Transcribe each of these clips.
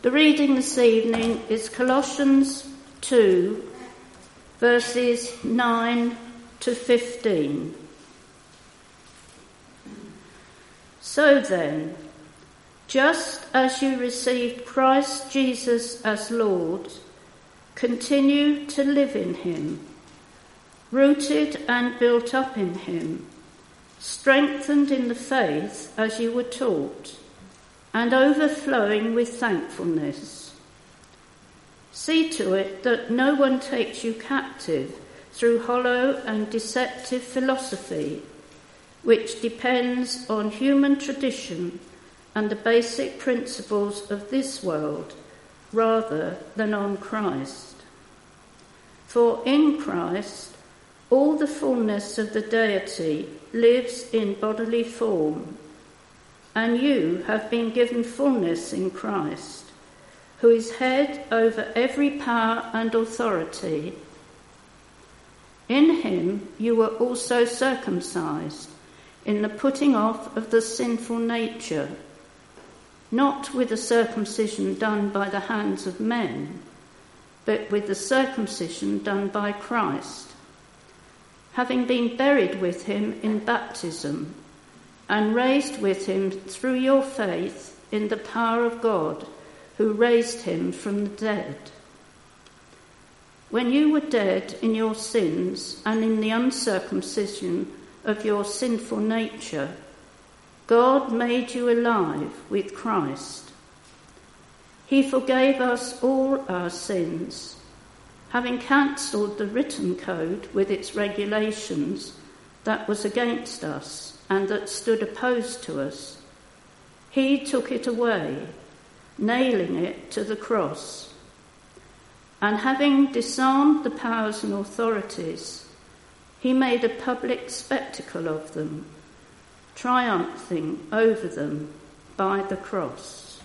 The reading this evening is Colossians 2, verses 9 to 15. So then, just as you received Christ Jesus as Lord, continue to live in him, rooted and built up in him, strengthened in the faith as you were taught, and overflowing with thankfulness. See to it that no one takes you captive through hollow and deceptive philosophy, which depends on human tradition and the basic principles of this world rather than on Christ. For in Christ, all the fullness of the deity lives in bodily form, and you have been given fullness in Christ, who is head over every power and authority. In him you were also circumcised in the putting off of the sinful nature, not with a circumcision done by the hands of men, but with the circumcision done by Christ, having been buried with him in baptism and raised with him through your faith in the power of God who raised him from the dead. When you were dead in your sins and in the uncircumcision of your sinful nature, God made you alive with Christ. He forgave us all our sins, having cancelled the written code with its regulations that was against us and that stood opposed to us. He took it away, nailing it to the cross. And having disarmed the powers and authorities, he made a public spectacle of them, triumphing over them by the cross.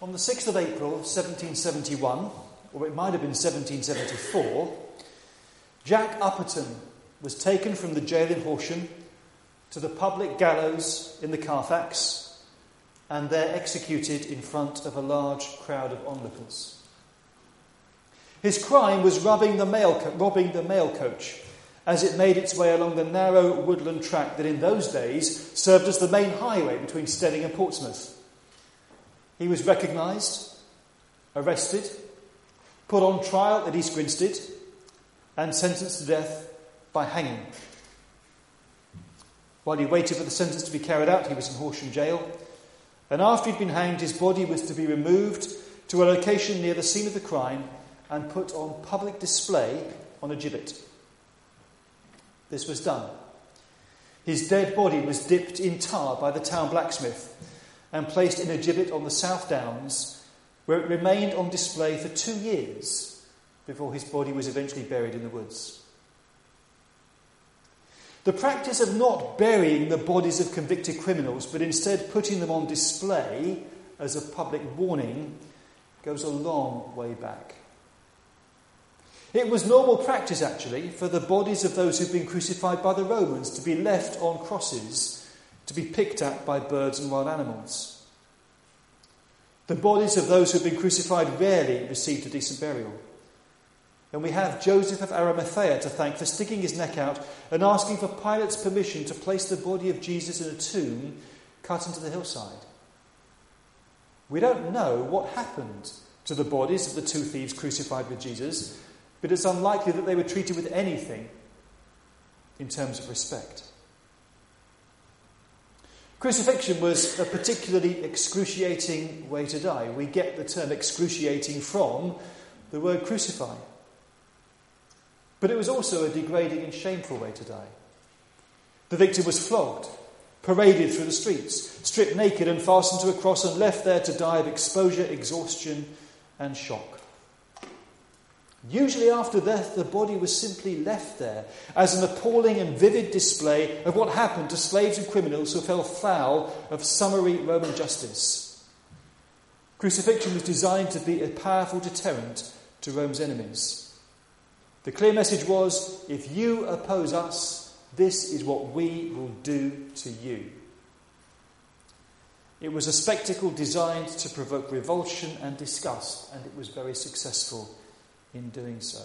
On the 6th of April 1771, or it might have been 1774, Jack Upperton was taken from the jail in Horsham to the public gallows in the Carfax and there executed in front of a large crowd of onlookers. His crime was robbing the mail, co- robbing the mail coach as it made its way along the narrow woodland track that in those days served as the main highway between Steyning and Portsmouth. He was recognised, arrested, put on trial at East Grinstead, and sentenced to death by hanging. While he waited for the sentence to be carried out, he was in Horsham jail, and after he'd been hanged, his body was to be removed to a location near the scene of the crime and put on public display on a gibbet. This was done. His dead body was dipped in tar by the town blacksmith and placed in a gibbet on the South Downs, where it remained on display for two years before his body was eventually buried in the woods. The practice of not burying the bodies of convicted criminals, but instead putting them on display as a public warning, goes a long way back. It was normal practice, actually, for the bodies of those who'd been crucified by the Romans to be left on crosses to be picked at by birds and wild animals. The bodies of those who'd been crucified rarely received a decent burial. And we have Joseph of Arimathea to thank for sticking his neck out and asking for Pilate's permission to place the body of Jesus in a tomb cut into the hillside. We don't know what happened to the bodies of the two thieves crucified with Jesus, but it's unlikely that they were treated with anything in terms of respect. Crucifixion was a particularly excruciating way to die. We get the term excruciating from the word crucify. But it was also a degrading and shameful way to die. The victim was flogged, paraded through the streets, stripped naked and fastened to a cross and left there to die of exposure, exhaustion, and shock. Usually, after death, the body was simply left there as an appalling and vivid display of what happened to slaves and criminals who fell foul of summary Roman justice. Crucifixion was designed to be a powerful deterrent to Rome's enemies. The clear message was if you oppose us, this is what we will do to you. It was a spectacle designed to provoke revulsion and disgust, and it was very successful in doing so.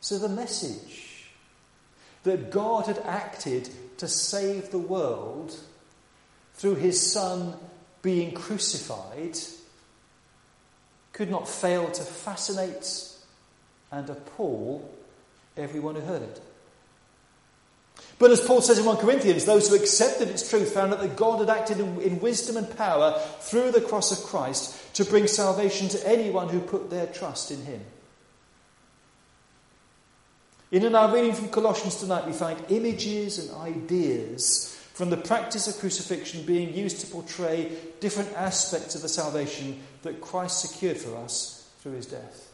So, the message that God had acted to save the world through his Son being crucified could not fail to fascinate and appall everyone who heard it. But as Paul says in 1 Corinthians, those who accepted its truth found that God had acted in, in, wisdom and power through the cross of Christ to bring salvation to anyone who put their trust in him. In our reading from Colossians tonight, we find images and ideas from the practice of crucifixion being used to portray different aspects of the salvation that Christ secured for us through his death.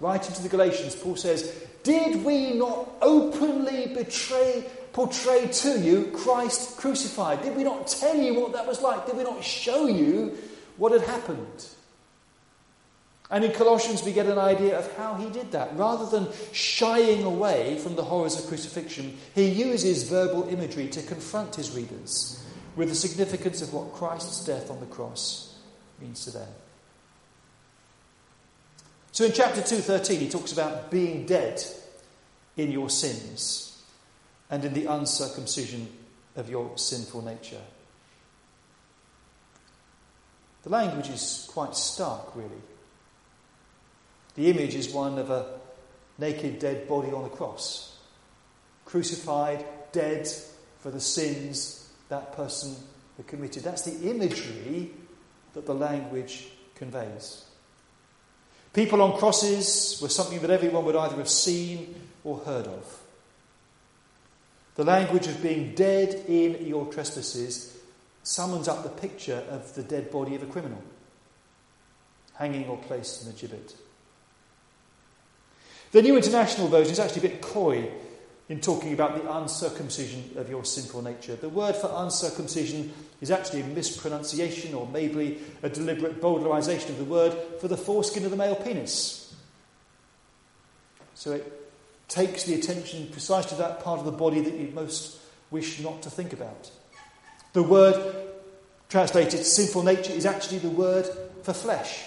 Writing to the Galatians, Paul says, Did we not openly betray, portray to you Christ crucified? Did we not tell you what that was like? Did we not show you what had happened? And in Colossians, we get an idea of how he did that. Rather than shying away from the horrors of crucifixion, he uses verbal imagery to confront his readers with the significance of what Christ's death on the cross means to them. So in chapter 2:13 he talks about being dead in your sins and in the uncircumcision of your sinful nature. The language is quite stark, really. The image is one of a naked, dead body on a cross, crucified, dead for the sins that person had committed. That's the imagery that the language conveys. People on crosses were something that everyone would either have seen or heard of. The language of being dead in your trespasses summons up the picture of the dead body of a criminal, hanging or placed in a gibbet. The New International Version is actually a bit coy in talking about the uncircumcision of your sinful nature. The word for uncircumcision is actually a mispronunciation or maybe a deliberate bowdlerization of the word for the foreskin of the male penis. So it takes the attention precisely to that part of the body that you most wish not to think about. The word translated sinful nature is actually the word for flesh.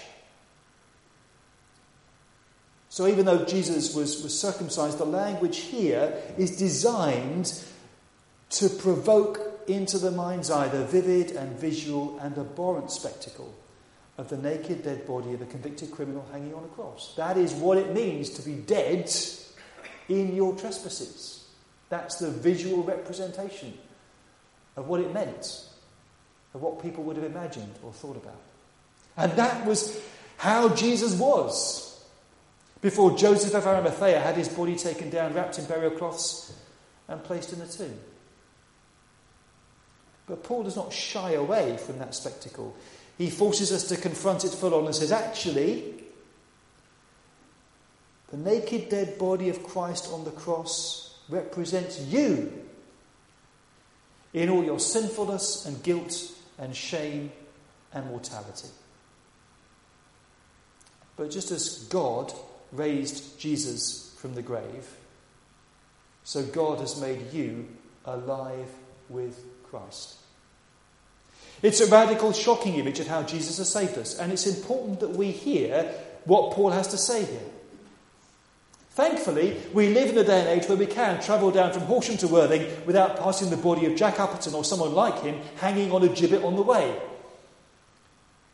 So even though Jesus was, was circumcised, the language here is designed to provoke into the mind's eye the vivid and visual and abhorrent spectacle of the naked dead body of a convicted criminal hanging on a cross. That is what it means to be dead in your trespasses. That's the visual representation of what it meant, of what people would have imagined or thought about. And that was how Jesus was before Joseph of Arimathea had his body taken down, wrapped in burial cloths, and placed in the tomb. But Paul does not shy away from that spectacle. He forces us to confront it full on and says, actually, the naked dead body of Christ on the cross represents you in all your sinfulness and guilt and shame and mortality. But just as God raised Jesus from the grave, so God has made you alive with Christ. It's a radical, shocking image of how Jesus has saved us, and it's important that we hear what Paul has to say here. Thankfully, we live in a day and age where we can travel down from Horsham to Worthing without passing the body of Jack Appleton or someone like him hanging on a gibbet on the way.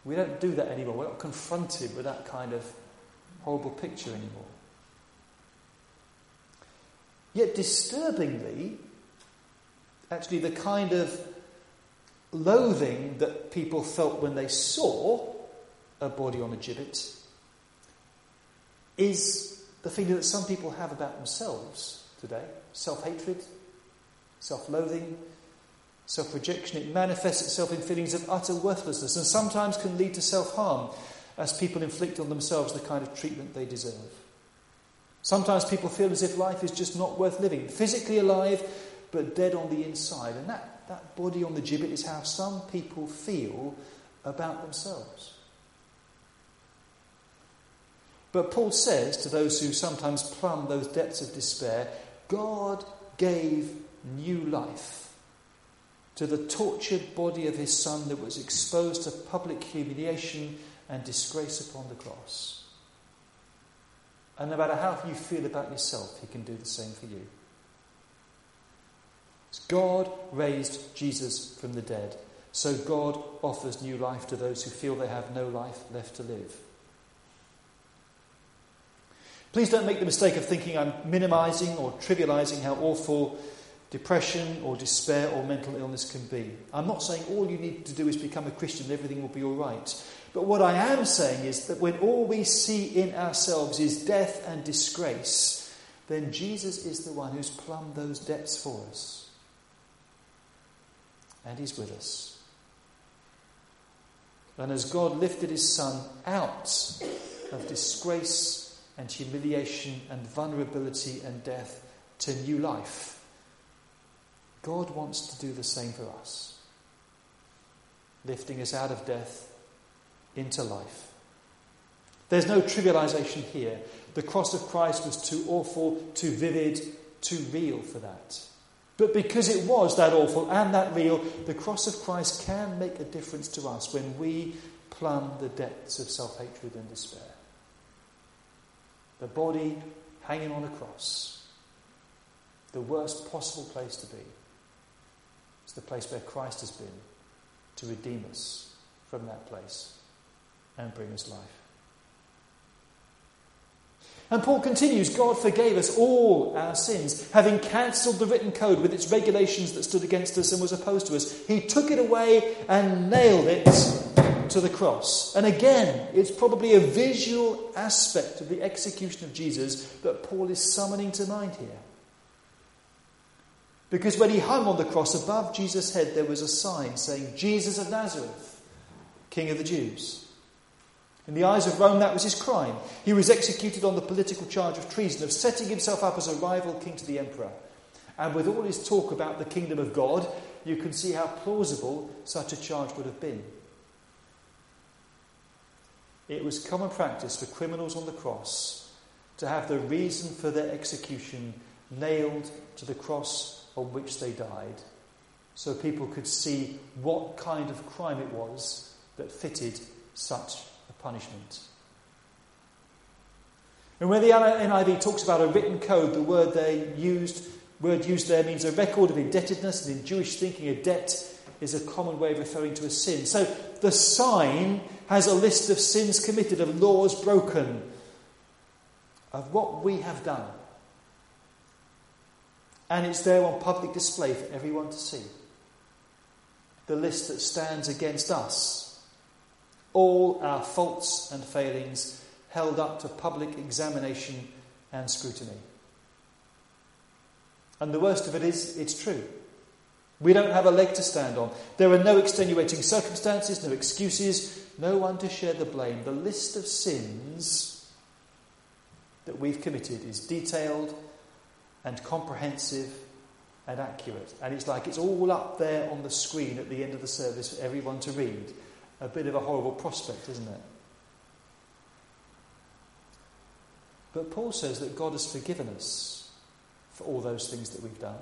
We don't do that anymore. We're not confronted with that kind of horrible picture anymore. Yet, disturbingly, actually, the kind of loathing that people felt when they saw a body on a gibbet is the feeling that some people have about themselves today self hatred, self loathing, self rejection. It manifests itself in feelings of utter worthlessness and sometimes can lead to self harm as people inflict on themselves the kind of treatment they deserve. Sometimes people feel as if life is just not worth living, physically alive, but dead on the inside. And that, that body on the gibbet is how some people feel about themselves. But Paul says to those who sometimes plumb those depths of despair God gave new life to the tortured body of his son that was exposed to public humiliation and disgrace upon the cross. And no matter how you feel about yourself, he can do the same for you. God raised Jesus from the dead, so God offers new life to those who feel they have no life left to live. Please don't make the mistake of thinking I'm minimizing or trivializing how awful depression or despair or mental illness can be. I'm not saying all you need to do is become a Christian and everything will be all right. But what I am saying is that when all we see in ourselves is death and disgrace, then Jesus is the one who's plumbed those depths for us. And He's with us. And as God lifted His Son out of disgrace and humiliation and vulnerability and death to new life, God wants to do the same for us, lifting us out of death into life. There's no trivialization here. The cross of Christ was too awful, too vivid, too real for that. But because it was that awful and that real, the cross of Christ can make a difference to us when we plumb the depths of self hatred and despair. The body hanging on a cross, the worst possible place to be, is the place where Christ has been to redeem us from that place and bring us life. And Paul continues God forgave us all our sins, having cancelled the written code with its regulations that stood against us and was opposed to us. He took it away and nailed it to the cross. And again, it's probably a visual aspect of the execution of Jesus that Paul is summoning to mind here. Because when he hung on the cross above Jesus' head, there was a sign saying, Jesus of Nazareth, King of the Jews. In the eyes of Rome, that was his crime. He was executed on the political charge of treason, of setting himself up as a rival king to the emperor. And with all his talk about the kingdom of God, you can see how plausible such a charge would have been. It was common practice for criminals on the cross to have the reason for their execution nailed to the cross on which they died, so people could see what kind of crime it was that fitted such punishment. And when the NIV talks about a written code, the word they used, word used there means a record of indebtedness, and in Jewish thinking, a debt is a common way of referring to a sin. So the sign has a list of sins committed, of laws broken, of what we have done and it's there on public display for everyone to see. The list that stands against us. All our faults and failings held up to public examination and scrutiny. And the worst of it is, it's true. We don't have a leg to stand on. There are no extenuating circumstances, no excuses, no one to share the blame. The list of sins that we've committed is detailed and comprehensive and accurate. And it's like it's all up there on the screen at the end of the service for everyone to read. A bit of a horrible prospect, isn't it? But Paul says that God has forgiven us for all those things that we've done.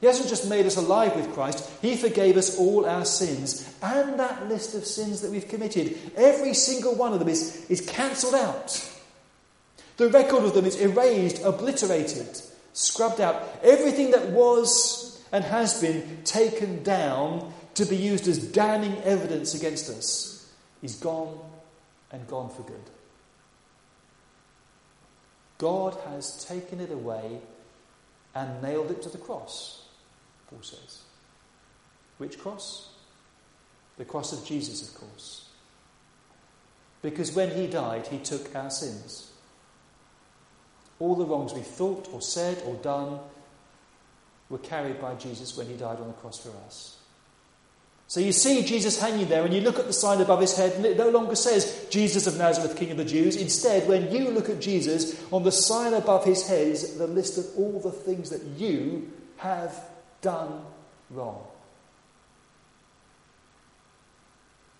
He hasn't just made us alive with Christ, He forgave us all our sins and that list of sins that we've committed. Every single one of them is, is cancelled out. The record of them is erased, obliterated scrubbed out. Everything that was and has been taken down to be used as damning evidence against us is gone and gone for good. God has taken it away and nailed it to the cross, Paul says. Which cross? The cross of Jesus, of course. Because when he died, he took our sins. All the wrongs we thought or said or done were carried by Jesus when he died on the cross for us. So you see Jesus hanging there, and you look at the sign above his head, and it no longer says, Jesus of Nazareth, King of the Jews. Instead, when you look at Jesus, on the sign above his head is the list of all the things that you have done wrong.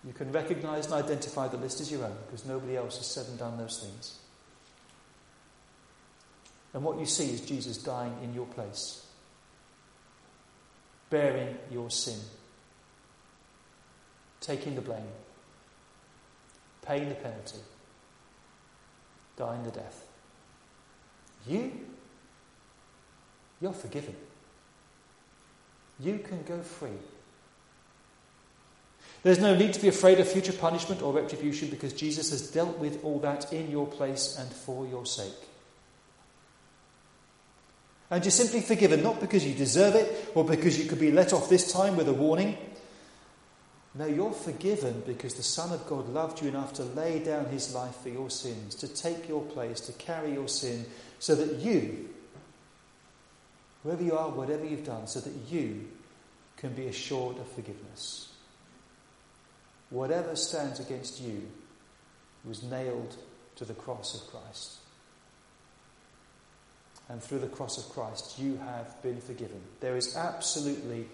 You can recognize and identify the list as your own because nobody else has said and done those things. And what you see is Jesus dying in your place. bearing your sin, taking the blame, paying the penalty, dying the death. You, you're forgiven. You can go free. There's no need to be afraid of future punishment or retribution because Jesus has dealt with all that in your place and for your sake. And you're simply forgiven, not because you deserve it or because you could be let off this time with a warning. No, you're forgiven because the Son of God loved you enough to lay down his life for your sins, to take your place, to carry your sin, so that you, wherever you are, whatever you've done, so that you can be assured of forgiveness. Whatever stands against you was nailed to the cross of Christ. And through the cross of Christ, you have been forgiven. There is absolutely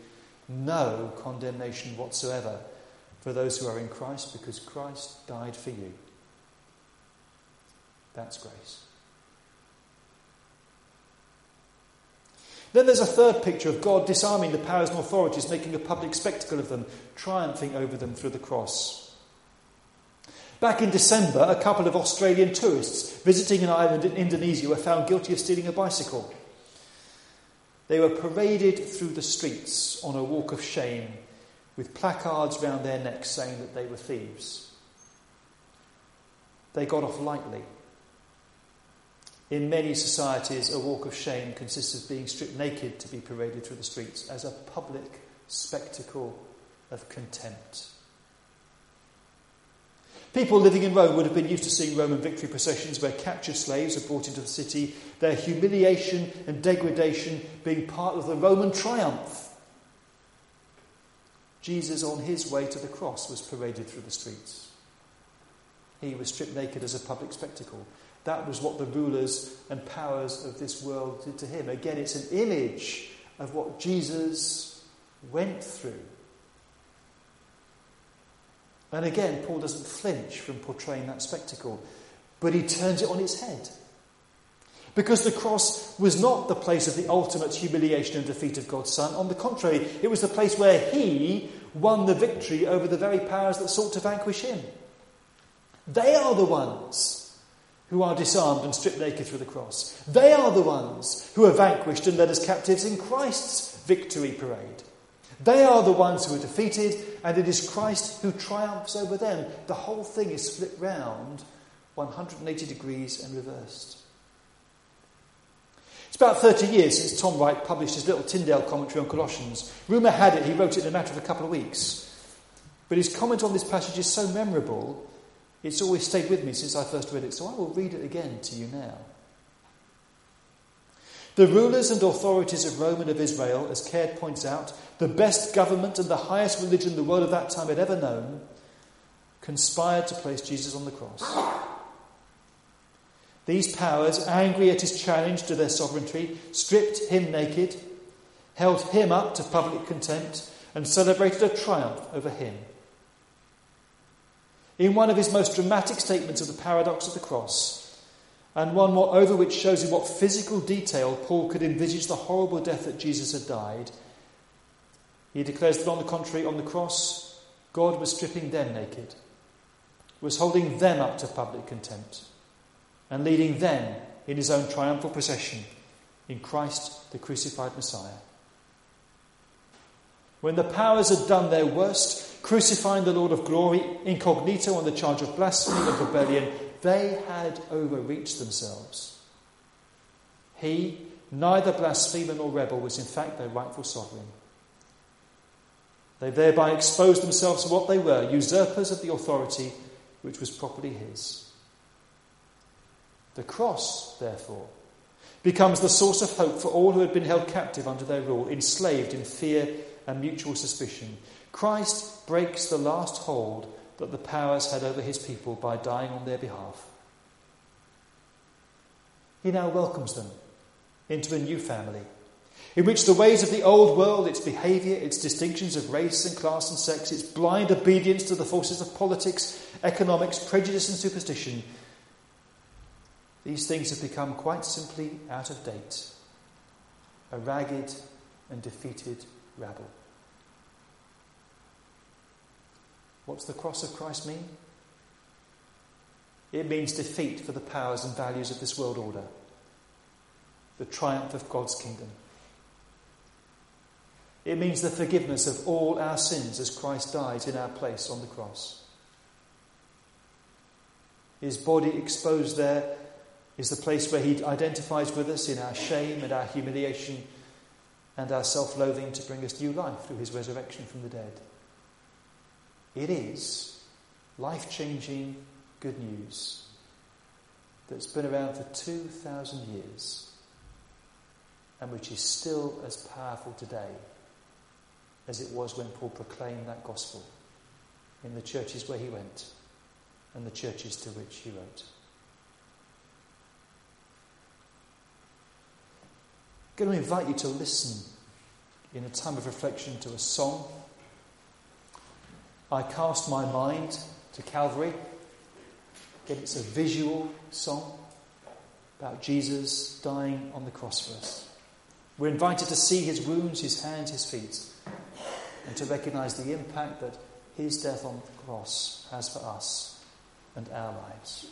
no condemnation whatsoever for those who are in Christ because Christ died for you. That's grace. Then there's a third picture of God disarming the powers and authorities, making a public spectacle of them, triumphing over them through the cross. Back in December, a couple of Australian tourists visiting an island in Indonesia were found guilty of stealing a bicycle. They were paraded through the streets on a walk of shame with placards round their necks saying that they were thieves. They got off lightly in many societies, a walk of shame consists of being stripped naked to be paraded through the streets as a public spectacle of contempt. People living in Rome would have been used to seeing Roman victory processions where captured slaves are brought into the city, their humiliation and degradation being part of the Roman triumph. Jesus, on his way to the cross, was paraded through the streets. He was stripped naked as a public spectacle. That was what the rulers and powers of this world did to him. Again, it's an image of what Jesus went through. And again, Paul doesn't flinch from portraying that spectacle, but he turns it on its head. Because the cross was not the place of the ultimate humiliation and defeat of God's Son. On the contrary, it was the place where he won the victory over the very powers that sought to vanquish him. They are the ones who are disarmed and stripped naked through the cross. They are the ones who are vanquished and led as captives in Christ's victory parade. They are the ones who are defeated, and it is Christ who triumphs over them. The whole thing is flipped round 180 degrees and reversed. It's about 30 years since Tom Wright published his little Tyndale commentary on Colossians. Rumour had it he wrote it in a matter of a couple of weeks. But his comment on this passage is so memorable it's always stayed with me since I first read it, so I will read it again to you now. The rulers and authorities of Rome and of Israel, as Caird points out, the best government and the highest religion the world of that time had ever known, conspired to place Jesus on the cross. These powers, angry at his challenge to their sovereignty, stripped him naked, held him up to public contempt, and celebrated a triumph over him. In one of his most dramatic statements of the paradox of the cross, and one moreover which shows in what physical detail Paul could envisage the horrible death that Jesus had died, he declares that on the contrary, on the cross, God was stripping them naked, was holding them up to public contempt, and leading them in his own triumphal procession in Christ, the crucified Messiah. When the powers had done their worst, crucifying the Lord of glory incognito on the charge of blasphemy and rebellion, they had overreached themselves. He, neither blasphemer nor rebel, was in fact their rightful sovereign. They thereby exposed themselves to what they were usurpers of the authority which was properly his. The cross, therefore, becomes the source of hope for all who had been held captive under their rule, enslaved in fear and mutual suspicion, Christ breaks the last hold that the powers had over his people by dying on their behalf. He now welcomes them into a new family, in which the ways of the old world, its behaviour, its distinctions of race and class and sex, its blind obedience to the forces of politics, economics, prejudice, and superstition, these things have become quite simply out of date, a ragged and defeated rabble. What's the cross of Christ mean? It means defeat for the powers and values of this world order, the triumph of God's kingdom. It means the forgiveness of all our sins as Christ died in our place on the cross. His body exposed there is the place where he identifies with us in our shame and our humiliation and our self loathing to bring us new life through his resurrection from the dead. It is life changing good news that's been around for 2,000 years and which is still as powerful today as it was when Paul proclaimed that gospel in the churches where he went and the churches to which he wrote. I'm going to invite you to listen in a time of reflection to a song. I cast my mind to Calvary. Again, it's a visual song about Jesus dying on the cross for us. We're invited to see his wounds, his hands, his feet, and to recognize the impact that his death on the cross has for us and our lives.